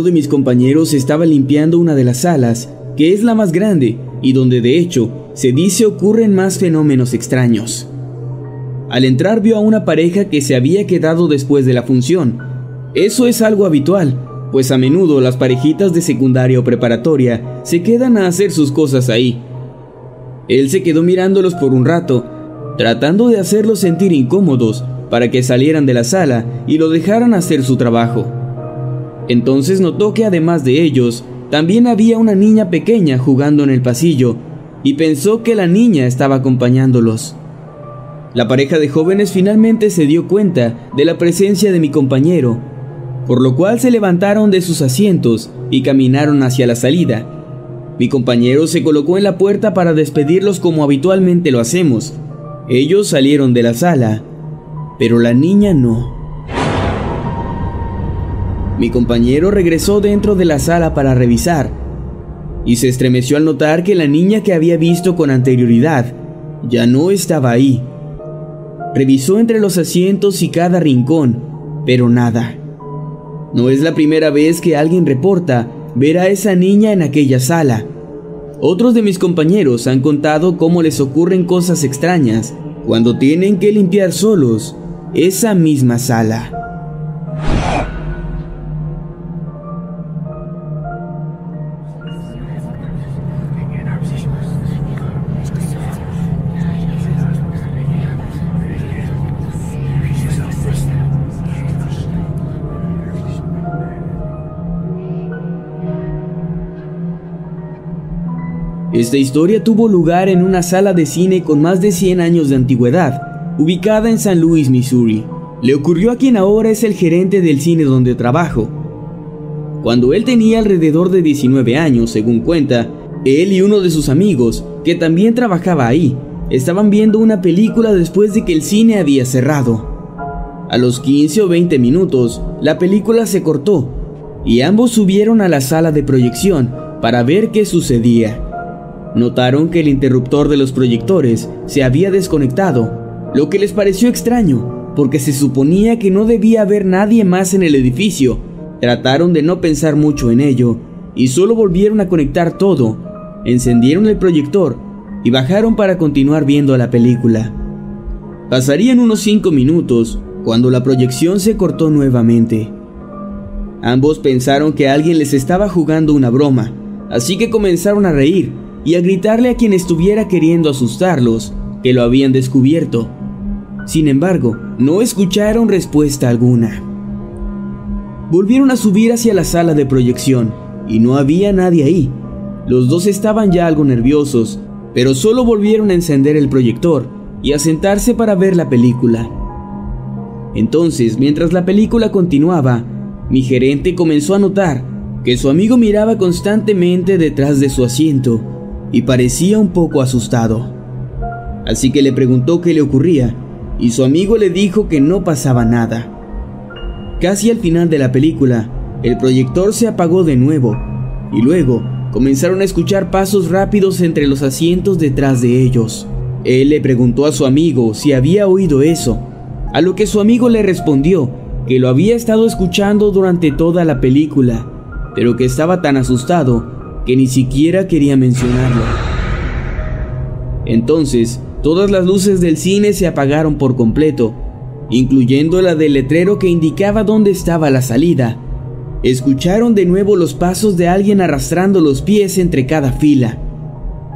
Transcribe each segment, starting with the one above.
Uno de mis compañeros estaba limpiando una de las salas, que es la más grande y donde de hecho se dice ocurren más fenómenos extraños. Al entrar vio a una pareja que se había quedado después de la función. Eso es algo habitual, pues a menudo las parejitas de secundaria o preparatoria se quedan a hacer sus cosas ahí. Él se quedó mirándolos por un rato, tratando de hacerlos sentir incómodos para que salieran de la sala y lo dejaran hacer su trabajo. Entonces notó que además de ellos, también había una niña pequeña jugando en el pasillo, y pensó que la niña estaba acompañándolos. La pareja de jóvenes finalmente se dio cuenta de la presencia de mi compañero, por lo cual se levantaron de sus asientos y caminaron hacia la salida. Mi compañero se colocó en la puerta para despedirlos como habitualmente lo hacemos. Ellos salieron de la sala, pero la niña no. Mi compañero regresó dentro de la sala para revisar y se estremeció al notar que la niña que había visto con anterioridad ya no estaba ahí. Revisó entre los asientos y cada rincón, pero nada. No es la primera vez que alguien reporta ver a esa niña en aquella sala. Otros de mis compañeros han contado cómo les ocurren cosas extrañas cuando tienen que limpiar solos esa misma sala. Esta historia tuvo lugar en una sala de cine con más de 100 años de antigüedad, ubicada en San Luis, Missouri. Le ocurrió a quien ahora es el gerente del cine donde trabajo. Cuando él tenía alrededor de 19 años, según cuenta, él y uno de sus amigos, que también trabajaba ahí, estaban viendo una película después de que el cine había cerrado. A los 15 o 20 minutos, la película se cortó y ambos subieron a la sala de proyección para ver qué sucedía. Notaron que el interruptor de los proyectores se había desconectado, lo que les pareció extraño, porque se suponía que no debía haber nadie más en el edificio. Trataron de no pensar mucho en ello, y solo volvieron a conectar todo, encendieron el proyector y bajaron para continuar viendo la película. Pasarían unos 5 minutos cuando la proyección se cortó nuevamente. Ambos pensaron que alguien les estaba jugando una broma, así que comenzaron a reír y a gritarle a quien estuviera queriendo asustarlos que lo habían descubierto. Sin embargo, no escucharon respuesta alguna. Volvieron a subir hacia la sala de proyección y no había nadie ahí. Los dos estaban ya algo nerviosos, pero solo volvieron a encender el proyector y a sentarse para ver la película. Entonces, mientras la película continuaba, mi gerente comenzó a notar que su amigo miraba constantemente detrás de su asiento y parecía un poco asustado. Así que le preguntó qué le ocurría y su amigo le dijo que no pasaba nada. Casi al final de la película, el proyector se apagó de nuevo y luego comenzaron a escuchar pasos rápidos entre los asientos detrás de ellos. Él le preguntó a su amigo si había oído eso, a lo que su amigo le respondió que lo había estado escuchando durante toda la película, pero que estaba tan asustado que ni siquiera quería mencionarlo. Entonces, todas las luces del cine se apagaron por completo, incluyendo la del letrero que indicaba dónde estaba la salida. Escucharon de nuevo los pasos de alguien arrastrando los pies entre cada fila.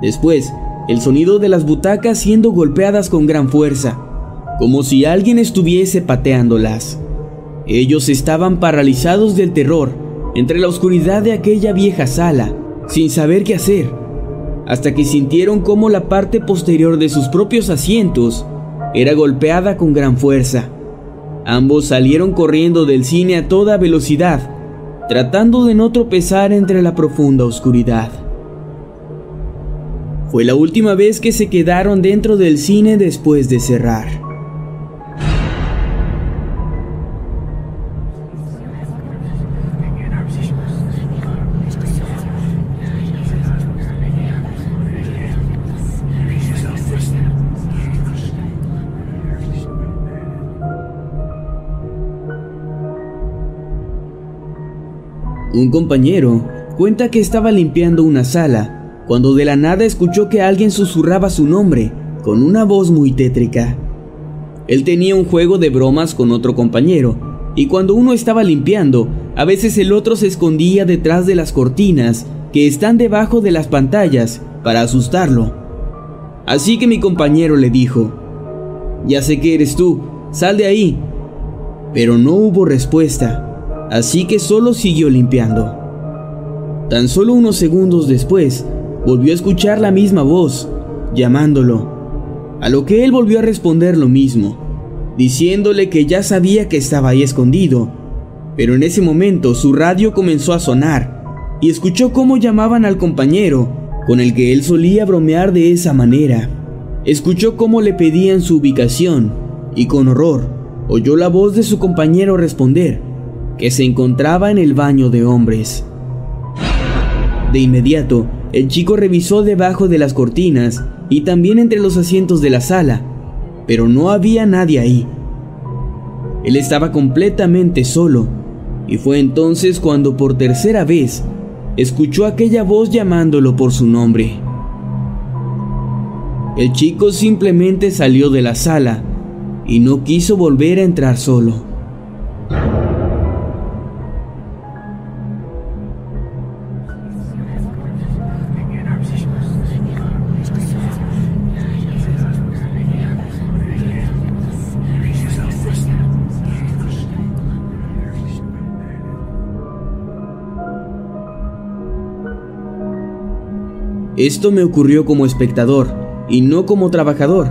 Después, el sonido de las butacas siendo golpeadas con gran fuerza, como si alguien estuviese pateándolas. Ellos estaban paralizados del terror entre la oscuridad de aquella vieja sala, sin saber qué hacer, hasta que sintieron cómo la parte posterior de sus propios asientos era golpeada con gran fuerza. Ambos salieron corriendo del cine a toda velocidad, tratando de no tropezar entre la profunda oscuridad. Fue la última vez que se quedaron dentro del cine después de cerrar. Un compañero cuenta que estaba limpiando una sala cuando de la nada escuchó que alguien susurraba su nombre con una voz muy tétrica. Él tenía un juego de bromas con otro compañero y cuando uno estaba limpiando, a veces el otro se escondía detrás de las cortinas que están debajo de las pantallas para asustarlo. Así que mi compañero le dijo, ya sé que eres tú, sal de ahí. Pero no hubo respuesta así que solo siguió limpiando. Tan solo unos segundos después, volvió a escuchar la misma voz, llamándolo, a lo que él volvió a responder lo mismo, diciéndole que ya sabía que estaba ahí escondido, pero en ese momento su radio comenzó a sonar y escuchó cómo llamaban al compañero con el que él solía bromear de esa manera. Escuchó cómo le pedían su ubicación y con horror oyó la voz de su compañero responder, que se encontraba en el baño de hombres. De inmediato, el chico revisó debajo de las cortinas y también entre los asientos de la sala, pero no había nadie ahí. Él estaba completamente solo, y fue entonces cuando por tercera vez escuchó aquella voz llamándolo por su nombre. El chico simplemente salió de la sala y no quiso volver a entrar solo. Esto me ocurrió como espectador y no como trabajador.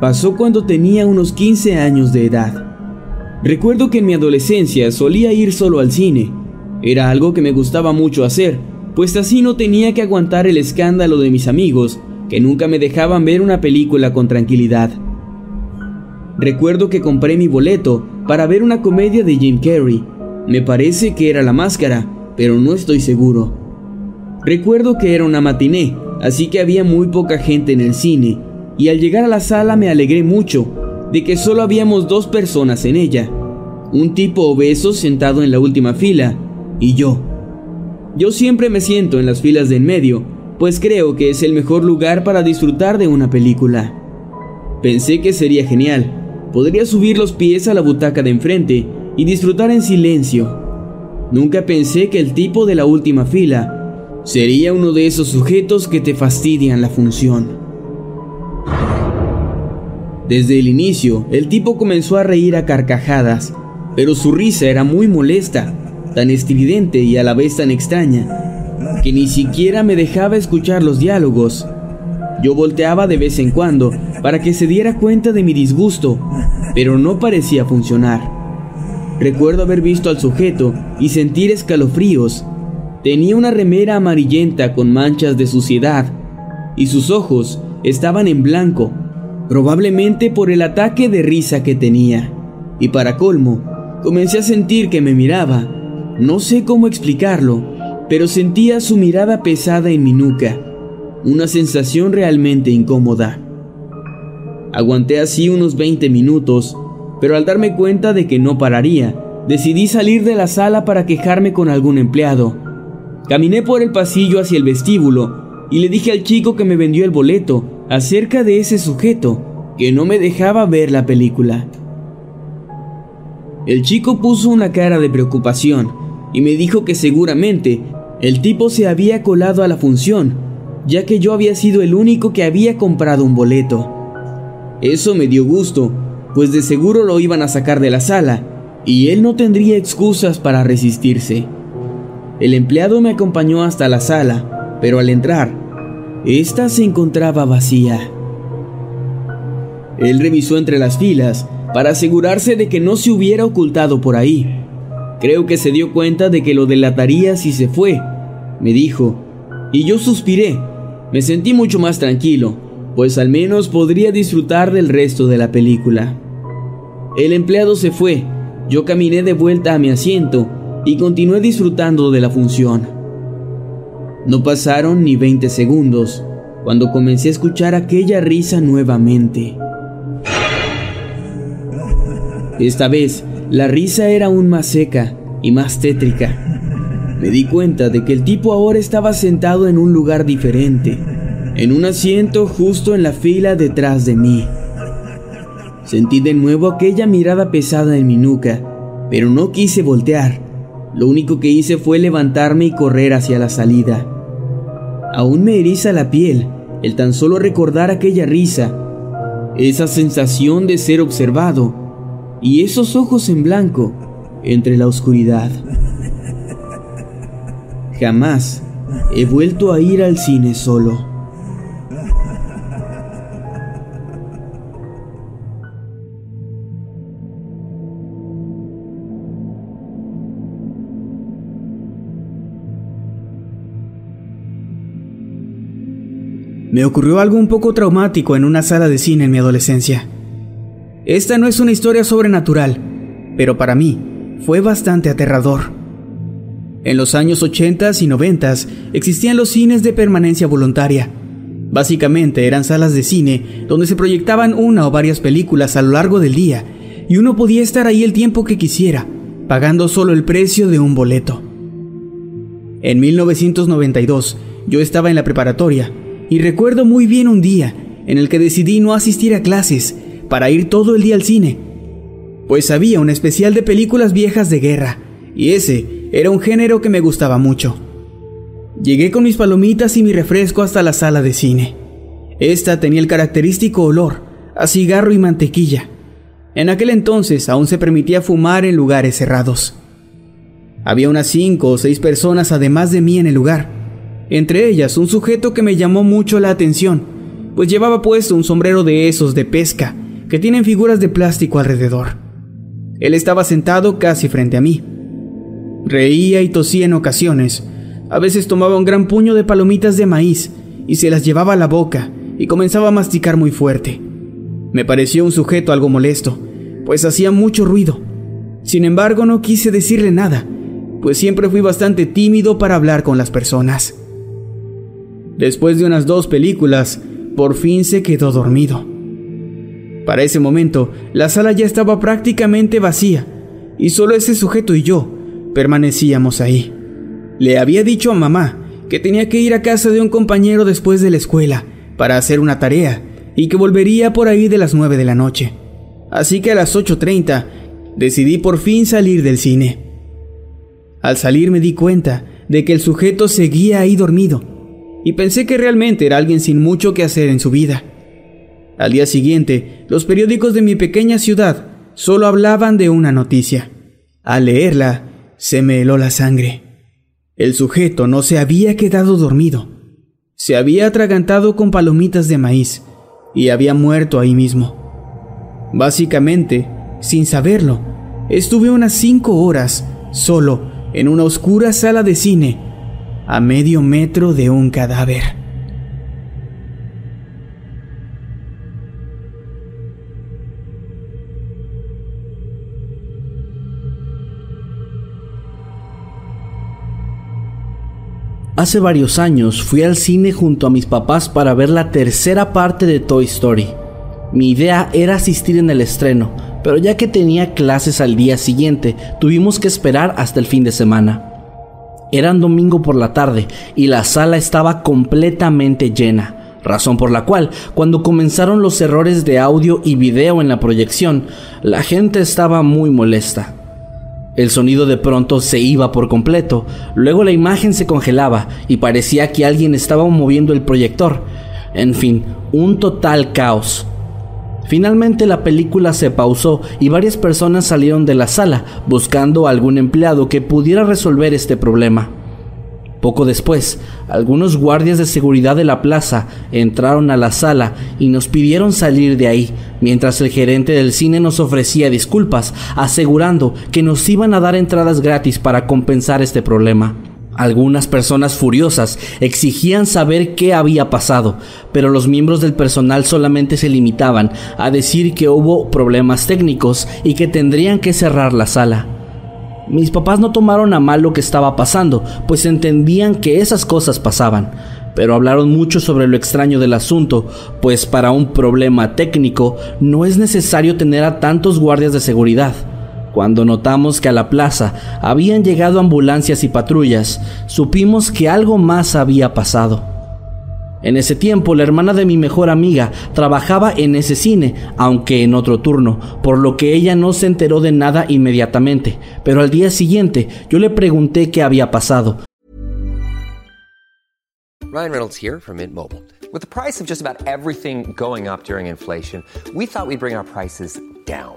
Pasó cuando tenía unos 15 años de edad. Recuerdo que en mi adolescencia solía ir solo al cine. Era algo que me gustaba mucho hacer, pues así no tenía que aguantar el escándalo de mis amigos, que nunca me dejaban ver una película con tranquilidad. Recuerdo que compré mi boleto para ver una comedia de Jim Carrey. Me parece que era La Máscara, pero no estoy seguro. Recuerdo que era una matiné, así que había muy poca gente en el cine, y al llegar a la sala me alegré mucho de que solo habíamos dos personas en ella, un tipo obeso sentado en la última fila, y yo. Yo siempre me siento en las filas de en medio, pues creo que es el mejor lugar para disfrutar de una película. Pensé que sería genial, podría subir los pies a la butaca de enfrente y disfrutar en silencio. Nunca pensé que el tipo de la última fila Sería uno de esos sujetos que te fastidian la función. Desde el inicio, el tipo comenzó a reír a carcajadas, pero su risa era muy molesta, tan estridente y a la vez tan extraña, que ni siquiera me dejaba escuchar los diálogos. Yo volteaba de vez en cuando para que se diera cuenta de mi disgusto, pero no parecía funcionar. Recuerdo haber visto al sujeto y sentir escalofríos Tenía una remera amarillenta con manchas de suciedad y sus ojos estaban en blanco, probablemente por el ataque de risa que tenía. Y para colmo, comencé a sentir que me miraba, No sé cómo explicarlo, pero sentía su mirada pesada en mi nuca, una sensación realmente incómoda. Aguanté así unos 20 minutos, pero al darme cuenta de que no pararía, decidí salir de la sala para quejarme con algún empleado. Caminé por el pasillo hacia el vestíbulo y le dije al chico que me vendió el boleto acerca de ese sujeto que no me dejaba ver la película. El chico puso una cara de preocupación y me dijo que seguramente el tipo se había colado a la función, ya que yo había sido el único que había comprado un boleto. Eso me dio gusto, pues de seguro lo iban a sacar de la sala y él no tendría excusas para resistirse. El empleado me acompañó hasta la sala, pero al entrar, ésta se encontraba vacía. Él revisó entre las filas para asegurarse de que no se hubiera ocultado por ahí. Creo que se dio cuenta de que lo delataría si se fue, me dijo, y yo suspiré. Me sentí mucho más tranquilo, pues al menos podría disfrutar del resto de la película. El empleado se fue, yo caminé de vuelta a mi asiento y continué disfrutando de la función. No pasaron ni 20 segundos cuando comencé a escuchar aquella risa nuevamente. Esta vez, la risa era aún más seca y más tétrica. Me di cuenta de que el tipo ahora estaba sentado en un lugar diferente, en un asiento justo en la fila detrás de mí. Sentí de nuevo aquella mirada pesada en mi nuca, pero no quise voltear. Lo único que hice fue levantarme y correr hacia la salida. Aún me eriza la piel el tan solo recordar aquella risa, esa sensación de ser observado y esos ojos en blanco entre la oscuridad. Jamás he vuelto a ir al cine solo. Me ocurrió algo un poco traumático en una sala de cine en mi adolescencia. Esta no es una historia sobrenatural, pero para mí fue bastante aterrador. En los años 80 y 90 existían los cines de permanencia voluntaria. Básicamente eran salas de cine donde se proyectaban una o varias películas a lo largo del día y uno podía estar ahí el tiempo que quisiera, pagando solo el precio de un boleto. En 1992 yo estaba en la preparatoria y recuerdo muy bien un día en el que decidí no asistir a clases para ir todo el día al cine, pues había un especial de películas viejas de guerra, y ese era un género que me gustaba mucho. Llegué con mis palomitas y mi refresco hasta la sala de cine. Esta tenía el característico olor a cigarro y mantequilla. En aquel entonces aún se permitía fumar en lugares cerrados. Había unas cinco o seis personas además de mí en el lugar, entre ellas un sujeto que me llamó mucho la atención, pues llevaba puesto un sombrero de esos de pesca que tienen figuras de plástico alrededor. Él estaba sentado casi frente a mí. Reía y tosía en ocasiones. A veces tomaba un gran puño de palomitas de maíz y se las llevaba a la boca y comenzaba a masticar muy fuerte. Me pareció un sujeto algo molesto, pues hacía mucho ruido. Sin embargo, no quise decirle nada, pues siempre fui bastante tímido para hablar con las personas. Después de unas dos películas, por fin se quedó dormido. Para ese momento, la sala ya estaba prácticamente vacía y solo ese sujeto y yo permanecíamos ahí. Le había dicho a mamá que tenía que ir a casa de un compañero después de la escuela para hacer una tarea y que volvería por ahí de las 9 de la noche. Así que a las 8.30 decidí por fin salir del cine. Al salir me di cuenta de que el sujeto seguía ahí dormido y pensé que realmente era alguien sin mucho que hacer en su vida. Al día siguiente, los periódicos de mi pequeña ciudad solo hablaban de una noticia. Al leerla, se me heló la sangre. El sujeto no se había quedado dormido. Se había atragantado con palomitas de maíz y había muerto ahí mismo. Básicamente, sin saberlo, estuve unas cinco horas solo en una oscura sala de cine a medio metro de un cadáver. Hace varios años fui al cine junto a mis papás para ver la tercera parte de Toy Story. Mi idea era asistir en el estreno, pero ya que tenía clases al día siguiente, tuvimos que esperar hasta el fin de semana. Eran domingo por la tarde y la sala estaba completamente llena, razón por la cual, cuando comenzaron los errores de audio y video en la proyección, la gente estaba muy molesta. El sonido de pronto se iba por completo, luego la imagen se congelaba y parecía que alguien estaba moviendo el proyector. En fin, un total caos. Finalmente la película se pausó y varias personas salieron de la sala buscando a algún empleado que pudiera resolver este problema. Poco después, algunos guardias de seguridad de la plaza entraron a la sala y nos pidieron salir de ahí, mientras el gerente del cine nos ofrecía disculpas, asegurando que nos iban a dar entradas gratis para compensar este problema. Algunas personas furiosas exigían saber qué había pasado, pero los miembros del personal solamente se limitaban a decir que hubo problemas técnicos y que tendrían que cerrar la sala. Mis papás no tomaron a mal lo que estaba pasando, pues entendían que esas cosas pasaban, pero hablaron mucho sobre lo extraño del asunto, pues para un problema técnico no es necesario tener a tantos guardias de seguridad. Cuando notamos que a la plaza habían llegado ambulancias y patrullas, supimos que algo más había pasado. En ese tiempo la hermana de mi mejor amiga trabajaba en ese cine, aunque en otro turno, por lo que ella no se enteró de nada inmediatamente, pero al día siguiente yo le pregunté qué había pasado. Ryan Reynolds here from Mint Mobile. With the price of just about everything going up during inflation, we thought we'd bring our prices down.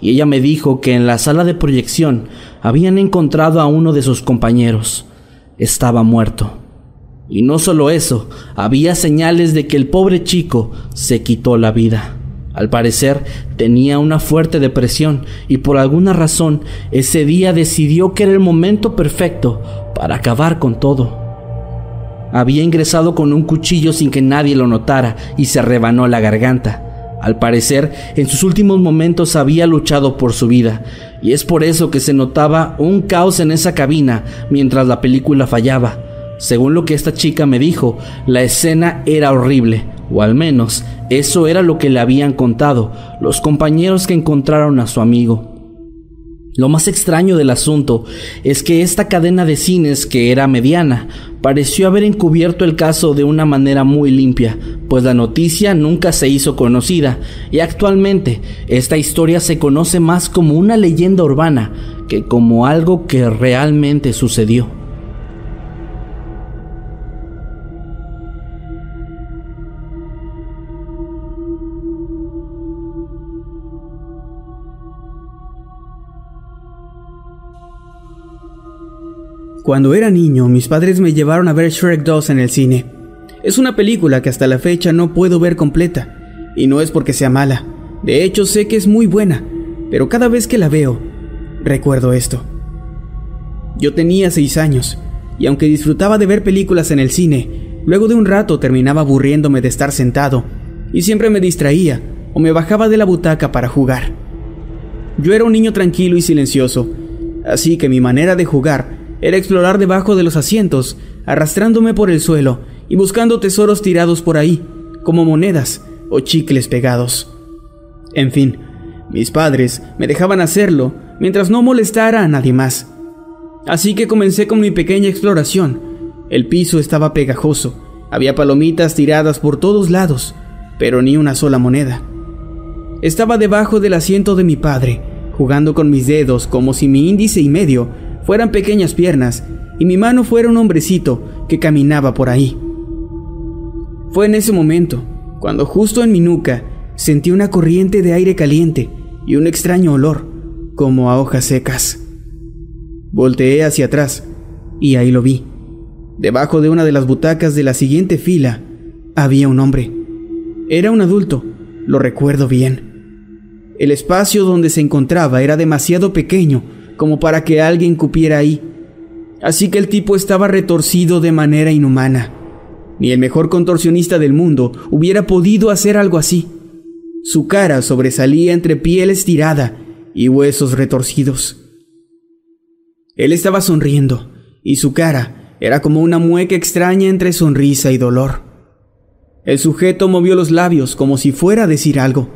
y ella me dijo que en la sala de proyección habían encontrado a uno de sus compañeros. Estaba muerto. Y no solo eso, había señales de que el pobre chico se quitó la vida. Al parecer tenía una fuerte depresión y por alguna razón ese día decidió que era el momento perfecto para acabar con todo. Había ingresado con un cuchillo sin que nadie lo notara y se rebanó la garganta. Al parecer, en sus últimos momentos había luchado por su vida, y es por eso que se notaba un caos en esa cabina mientras la película fallaba. Según lo que esta chica me dijo, la escena era horrible, o al menos eso era lo que le habían contado los compañeros que encontraron a su amigo. Lo más extraño del asunto es que esta cadena de cines, que era mediana, pareció haber encubierto el caso de una manera muy limpia, pues la noticia nunca se hizo conocida y actualmente esta historia se conoce más como una leyenda urbana que como algo que realmente sucedió. Cuando era niño, mis padres me llevaron a ver Shrek 2 en el cine. Es una película que hasta la fecha no puedo ver completa, y no es porque sea mala. De hecho, sé que es muy buena, pero cada vez que la veo, recuerdo esto. Yo tenía 6 años, y aunque disfrutaba de ver películas en el cine, luego de un rato terminaba aburriéndome de estar sentado, y siempre me distraía o me bajaba de la butaca para jugar. Yo era un niño tranquilo y silencioso, así que mi manera de jugar era explorar debajo de los asientos, arrastrándome por el suelo y buscando tesoros tirados por ahí, como monedas o chicles pegados. En fin, mis padres me dejaban hacerlo mientras no molestara a nadie más. Así que comencé con mi pequeña exploración. El piso estaba pegajoso, había palomitas tiradas por todos lados, pero ni una sola moneda. Estaba debajo del asiento de mi padre, jugando con mis dedos como si mi índice y medio fueran pequeñas piernas y mi mano fuera un hombrecito que caminaba por ahí. Fue en ese momento, cuando justo en mi nuca sentí una corriente de aire caliente y un extraño olor, como a hojas secas. Volteé hacia atrás y ahí lo vi. Debajo de una de las butacas de la siguiente fila había un hombre. Era un adulto, lo recuerdo bien. El espacio donde se encontraba era demasiado pequeño como para que alguien cupiera ahí, así que el tipo estaba retorcido de manera inhumana. Ni el mejor contorsionista del mundo hubiera podido hacer algo así. Su cara sobresalía entre piel estirada y huesos retorcidos. Él estaba sonriendo, y su cara era como una mueca extraña entre sonrisa y dolor. El sujeto movió los labios como si fuera a decir algo,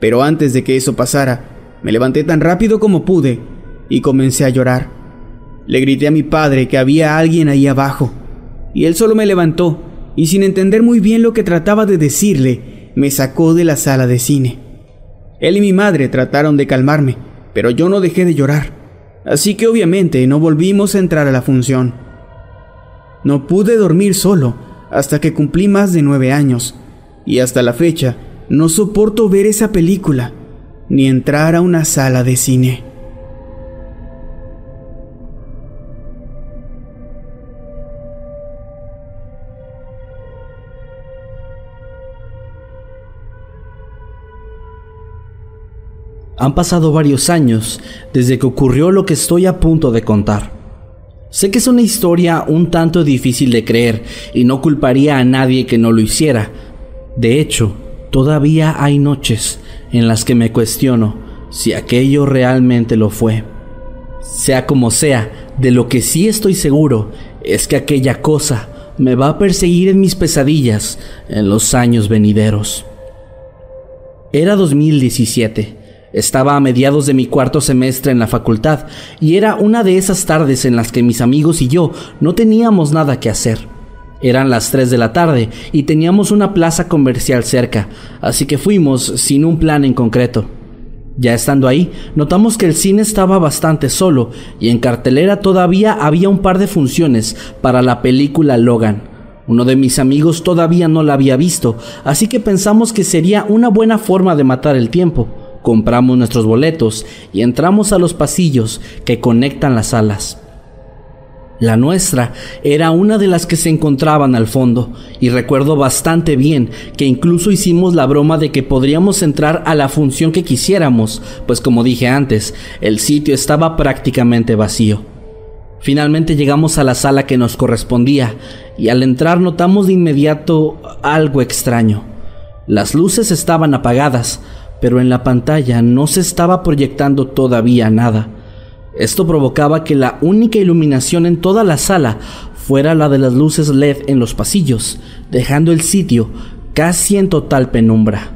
pero antes de que eso pasara, me levanté tan rápido como pude y comencé a llorar. Le grité a mi padre que había alguien ahí abajo, y él solo me levantó y sin entender muy bien lo que trataba de decirle, me sacó de la sala de cine. Él y mi madre trataron de calmarme, pero yo no dejé de llorar, así que obviamente no volvimos a entrar a la función. No pude dormir solo hasta que cumplí más de nueve años, y hasta la fecha no soporto ver esa película, ni entrar a una sala de cine. Han pasado varios años desde que ocurrió lo que estoy a punto de contar. Sé que es una historia un tanto difícil de creer y no culparía a nadie que no lo hiciera. De hecho, todavía hay noches en las que me cuestiono si aquello realmente lo fue. Sea como sea, de lo que sí estoy seguro es que aquella cosa me va a perseguir en mis pesadillas en los años venideros. Era 2017 estaba a mediados de mi cuarto semestre en la facultad y era una de esas tardes en las que mis amigos y yo no teníamos nada que hacer. Eran las 3 de la tarde y teníamos una plaza comercial cerca, así que fuimos sin un plan en concreto. Ya estando ahí, notamos que el cine estaba bastante solo y en cartelera todavía había un par de funciones para la película Logan. Uno de mis amigos todavía no la había visto, así que pensamos que sería una buena forma de matar el tiempo compramos nuestros boletos y entramos a los pasillos que conectan las salas. La nuestra era una de las que se encontraban al fondo, y recuerdo bastante bien que incluso hicimos la broma de que podríamos entrar a la función que quisiéramos, pues como dije antes, el sitio estaba prácticamente vacío. Finalmente llegamos a la sala que nos correspondía, y al entrar notamos de inmediato algo extraño. Las luces estaban apagadas, pero en la pantalla no se estaba proyectando todavía nada. Esto provocaba que la única iluminación en toda la sala fuera la de las luces LED en los pasillos, dejando el sitio casi en total penumbra.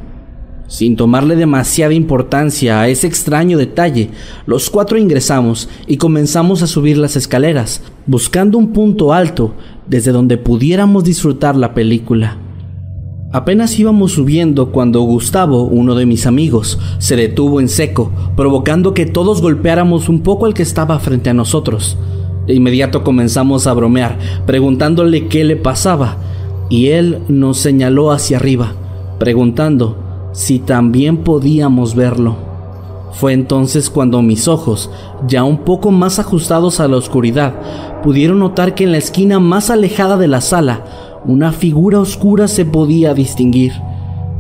Sin tomarle demasiada importancia a ese extraño detalle, los cuatro ingresamos y comenzamos a subir las escaleras, buscando un punto alto desde donde pudiéramos disfrutar la película. Apenas íbamos subiendo cuando Gustavo, uno de mis amigos, se detuvo en seco, provocando que todos golpeáramos un poco al que estaba frente a nosotros. De inmediato comenzamos a bromear, preguntándole qué le pasaba, y él nos señaló hacia arriba, preguntando si también podíamos verlo. Fue entonces cuando mis ojos, ya un poco más ajustados a la oscuridad, pudieron notar que en la esquina más alejada de la sala una figura oscura se podía distinguir.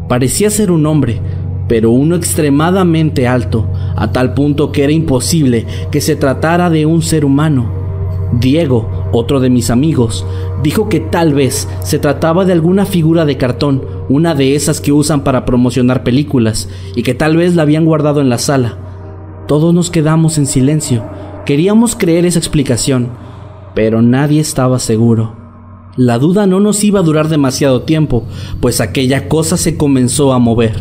Parecía ser un hombre, pero uno extremadamente alto, a tal punto que era imposible que se tratara de un ser humano. Diego, otro de mis amigos, dijo que tal vez se trataba de alguna figura de cartón, una de esas que usan para promocionar películas, y que tal vez la habían guardado en la sala. Todos nos quedamos en silencio. Queríamos creer esa explicación, pero nadie estaba seguro. La duda no nos iba a durar demasiado tiempo, pues aquella cosa se comenzó a mover.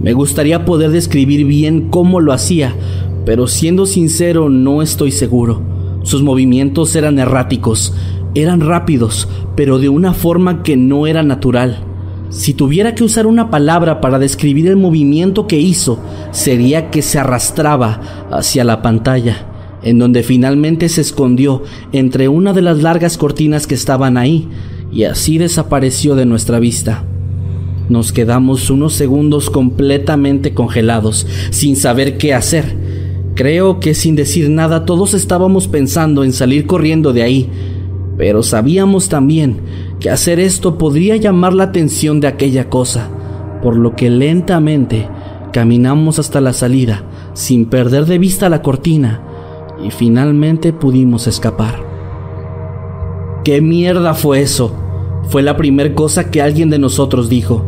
Me gustaría poder describir bien cómo lo hacía, pero siendo sincero no estoy seguro. Sus movimientos eran erráticos, eran rápidos, pero de una forma que no era natural. Si tuviera que usar una palabra para describir el movimiento que hizo, sería que se arrastraba hacia la pantalla en donde finalmente se escondió entre una de las largas cortinas que estaban ahí, y así desapareció de nuestra vista. Nos quedamos unos segundos completamente congelados, sin saber qué hacer. Creo que sin decir nada todos estábamos pensando en salir corriendo de ahí, pero sabíamos también que hacer esto podría llamar la atención de aquella cosa, por lo que lentamente caminamos hasta la salida sin perder de vista la cortina y finalmente pudimos escapar. ¿Qué mierda fue eso? Fue la primera cosa que alguien de nosotros dijo.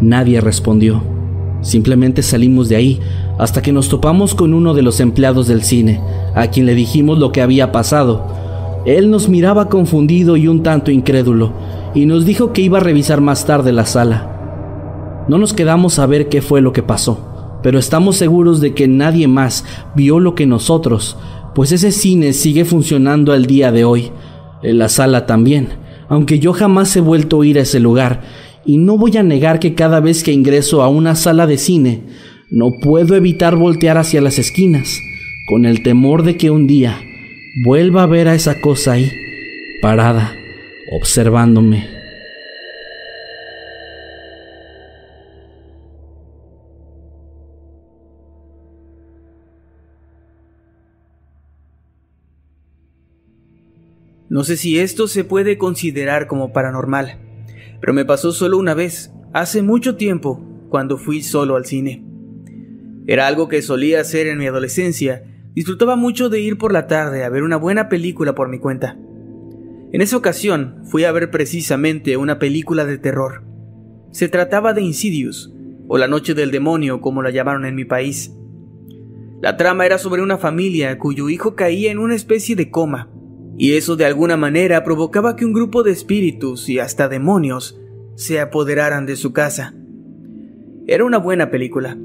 Nadie respondió. Simplemente salimos de ahí hasta que nos topamos con uno de los empleados del cine, a quien le dijimos lo que había pasado. Él nos miraba confundido y un tanto incrédulo, y nos dijo que iba a revisar más tarde la sala. No nos quedamos a ver qué fue lo que pasó, pero estamos seguros de que nadie más vio lo que nosotros, pues ese cine sigue funcionando al día de hoy, en la sala también, aunque yo jamás he vuelto a ir a ese lugar, y no voy a negar que cada vez que ingreso a una sala de cine, no puedo evitar voltear hacia las esquinas, con el temor de que un día vuelva a ver a esa cosa ahí, parada, observándome. No sé si esto se puede considerar como paranormal, pero me pasó solo una vez, hace mucho tiempo, cuando fui solo al cine. Era algo que solía hacer en mi adolescencia, disfrutaba mucho de ir por la tarde a ver una buena película por mi cuenta. En esa ocasión fui a ver precisamente una película de terror. Se trataba de Insidious, o La Noche del Demonio como la llamaron en mi país. La trama era sobre una familia cuyo hijo caía en una especie de coma, y eso de alguna manera provocaba que un grupo de espíritus y hasta demonios se apoderaran de su casa. Era una buena película,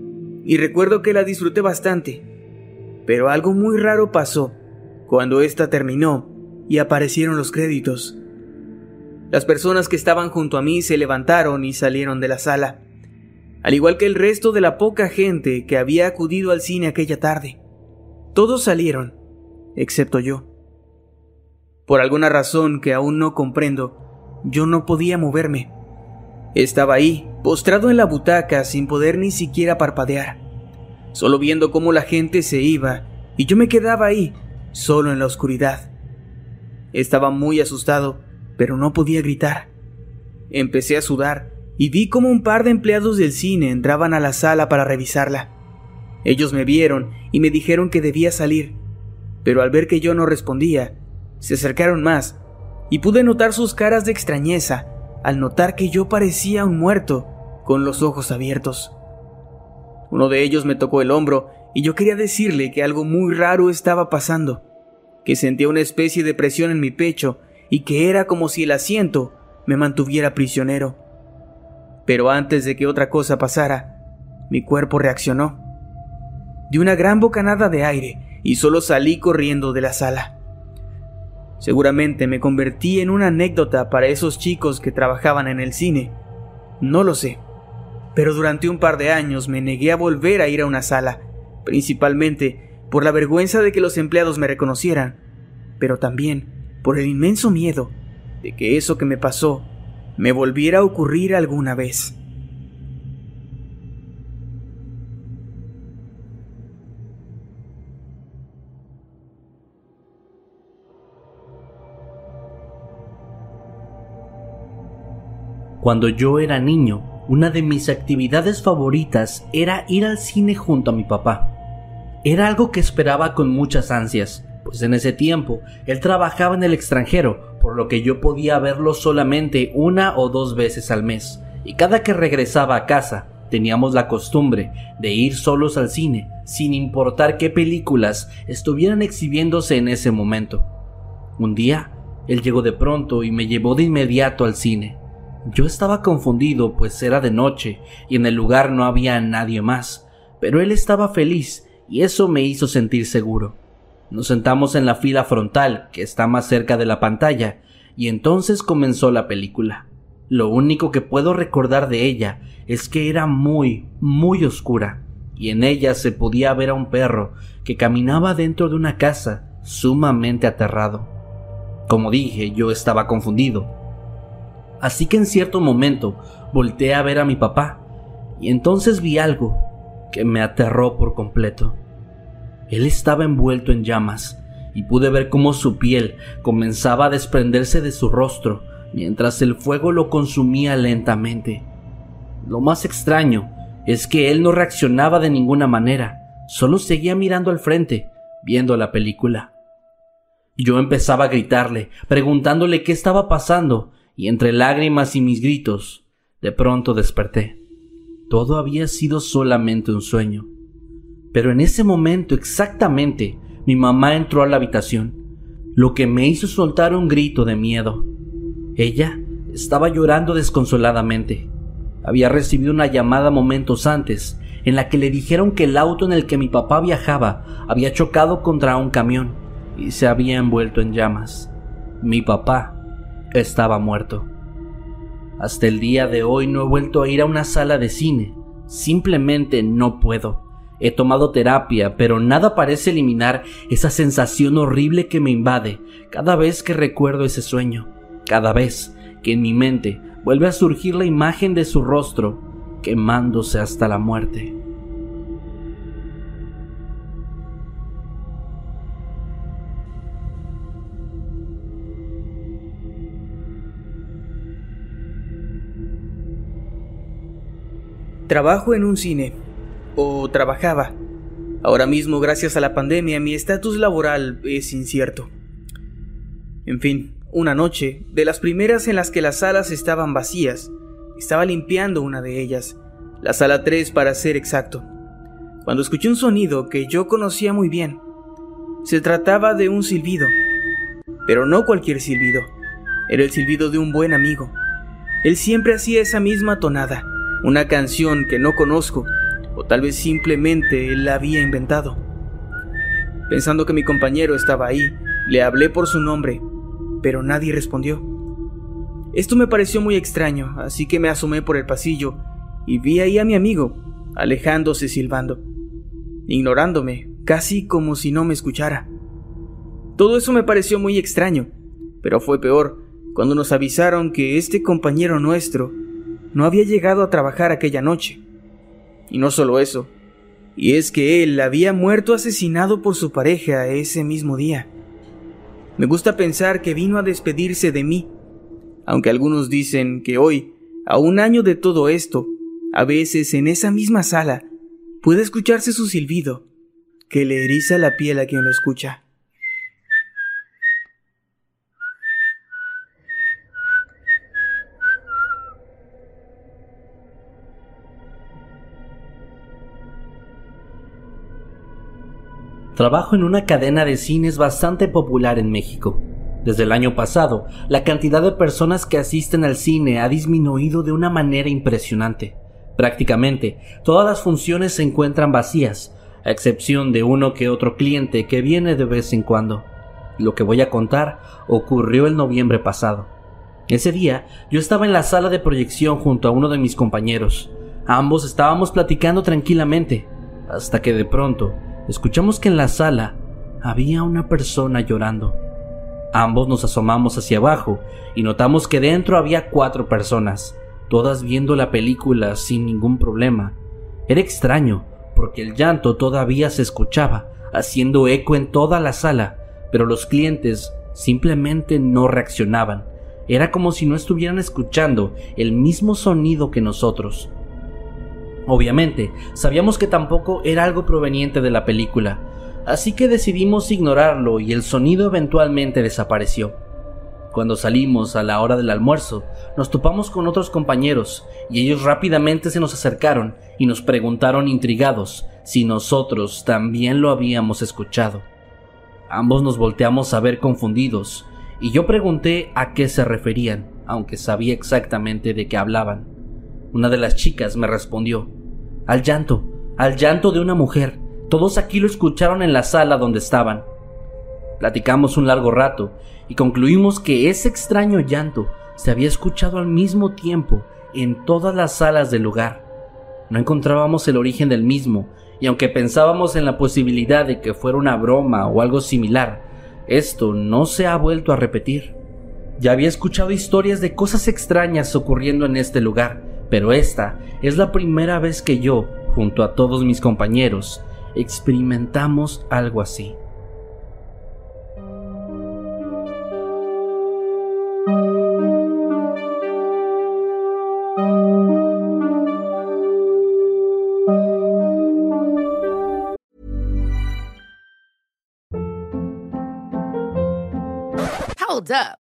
y recuerdo que la disfruté bastante. Pero algo muy raro pasó cuando esta terminó y aparecieron los créditos. Las personas que estaban junto a mí se levantaron y salieron de la sala, al igual que el resto de la poca gente que había acudido al cine aquella tarde. Todos salieron, excepto yo. Por alguna razón que aún no comprendo, yo no podía moverme. Estaba ahí, postrado en la butaca sin poder ni siquiera parpadear, solo viendo cómo la gente se iba y yo me quedaba ahí, solo en la oscuridad. Estaba muy asustado, pero no podía gritar. Empecé a sudar y vi como un par de empleados del cine entraban a la sala para revisarla. Ellos me vieron y me dijeron que debía salir, pero al ver que yo no respondía, se acercaron más y pude notar sus caras de extrañeza al notar que yo parecía un muerto, con los ojos abiertos. Uno de ellos me tocó el hombro y yo quería decirle que algo muy raro estaba pasando, que sentía una especie de presión en mi pecho y que era como si el asiento me mantuviera prisionero. Pero antes de que otra cosa pasara, mi cuerpo reaccionó. Di una gran bocanada de aire y solo salí corriendo de la sala. Seguramente me convertí en una anécdota para esos chicos que trabajaban en el cine. No lo sé. Pero durante un par de años me negué a volver a ir a una sala, principalmente por la vergüenza de que los empleados me reconocieran, pero también por el inmenso miedo de que eso que me pasó me volviera a ocurrir alguna vez. Cuando yo era niño, una de mis actividades favoritas era ir al cine junto a mi papá. Era algo que esperaba con muchas ansias, pues en ese tiempo él trabajaba en el extranjero, por lo que yo podía verlo solamente una o dos veces al mes, y cada que regresaba a casa teníamos la costumbre de ir solos al cine, sin importar qué películas estuvieran exhibiéndose en ese momento. Un día, él llegó de pronto y me llevó de inmediato al cine. Yo estaba confundido, pues era de noche y en el lugar no había nadie más, pero él estaba feliz y eso me hizo sentir seguro. Nos sentamos en la fila frontal, que está más cerca de la pantalla, y entonces comenzó la película. Lo único que puedo recordar de ella es que era muy, muy oscura, y en ella se podía ver a un perro que caminaba dentro de una casa, sumamente aterrado. Como dije, yo estaba confundido, así que en cierto momento volteé a ver a mi papá y entonces vi algo que me aterró por completo. Él estaba envuelto en llamas y pude ver cómo su piel comenzaba a desprenderse de su rostro mientras el fuego lo consumía lentamente. Lo más extraño es que él no reaccionaba de ninguna manera, solo seguía mirando al frente, viendo la película. Yo empezaba a gritarle, preguntándole qué estaba pasando, y entre lágrimas y mis gritos, de pronto desperté. Todo había sido solamente un sueño. Pero en ese momento exactamente, mi mamá entró a la habitación, lo que me hizo soltar un grito de miedo. Ella estaba llorando desconsoladamente. Había recibido una llamada momentos antes en la que le dijeron que el auto en el que mi papá viajaba había chocado contra un camión y se había envuelto en llamas. Mi papá estaba muerto. Hasta el día de hoy no he vuelto a ir a una sala de cine. Simplemente no puedo. He tomado terapia, pero nada parece eliminar esa sensación horrible que me invade cada vez que recuerdo ese sueño, cada vez que en mi mente vuelve a surgir la imagen de su rostro quemándose hasta la muerte. Trabajo en un cine. O trabajaba. Ahora mismo, gracias a la pandemia, mi estatus laboral es incierto. En fin, una noche, de las primeras en las que las salas estaban vacías, estaba limpiando una de ellas, la sala 3 para ser exacto, cuando escuché un sonido que yo conocía muy bien. Se trataba de un silbido, pero no cualquier silbido, era el silbido de un buen amigo. Él siempre hacía esa misma tonada, una canción que no conozco, o tal vez simplemente él la había inventado. Pensando que mi compañero estaba ahí, le hablé por su nombre, pero nadie respondió. Esto me pareció muy extraño, así que me asomé por el pasillo y vi ahí a mi amigo, alejándose silbando, ignorándome, casi como si no me escuchara. Todo eso me pareció muy extraño, pero fue peor cuando nos avisaron que este compañero nuestro no había llegado a trabajar aquella noche. Y no solo eso, y es que él había muerto asesinado por su pareja ese mismo día. Me gusta pensar que vino a despedirse de mí aunque algunos dicen que hoy, a un año de todo esto, a veces en esa misma sala puede escucharse su silbido, que le eriza la piel a quien lo escucha. Trabajo en una cadena de cines bastante popular en México. Desde el año pasado, la cantidad de personas que asisten al cine ha disminuido de una manera impresionante. Prácticamente todas las funciones se encuentran vacías, a excepción de uno que otro cliente que viene de vez en cuando. Lo que voy a contar ocurrió el noviembre pasado. Ese día yo estaba en la sala de proyección junto a uno de mis compañeros. Ambos estábamos platicando tranquilamente, hasta que de pronto escuchamos que en la sala había una persona llorando. Ambos nos asomamos hacia abajo y notamos que dentro había cuatro personas, todas viendo la película sin ningún problema. Era extraño, porque el llanto todavía se escuchaba, haciendo eco en toda la sala, pero los clientes simplemente no reaccionaban. Era como si no estuvieran escuchando el mismo sonido que nosotros. Obviamente, sabíamos que tampoco era algo proveniente de la película, así que decidimos ignorarlo y el sonido eventualmente desapareció. Cuando salimos a la hora del almuerzo, nos topamos con otros compañeros y ellos rápidamente se nos acercaron y nos preguntaron intrigados si nosotros también lo habíamos escuchado. Ambos nos volteamos a ver confundidos y yo pregunté a qué se referían, aunque sabía exactamente de qué hablaban. Una de las chicas me respondió, al llanto, al llanto de una mujer, todos aquí lo escucharon en la sala donde estaban. Platicamos un largo rato y concluimos que ese extraño llanto se había escuchado al mismo tiempo en todas las salas del lugar. No encontrábamos el origen del mismo, y aunque pensábamos en la posibilidad de que fuera una broma o algo similar, esto no se ha vuelto a repetir. Ya había escuchado historias de cosas extrañas ocurriendo en este lugar, pero esta es la primera vez que yo, junto a todos mis compañeros, experimentamos algo así. Hold up.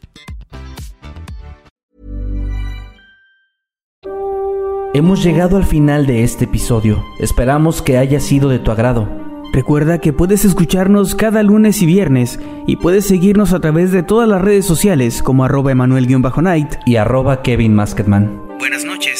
Hemos llegado al final de este episodio. Esperamos que haya sido de tu agrado. Recuerda que puedes escucharnos cada lunes y viernes y puedes seguirnos a través de todas las redes sociales como arroba emanuel-night y arroba Kevin Masketman. Buenas noches.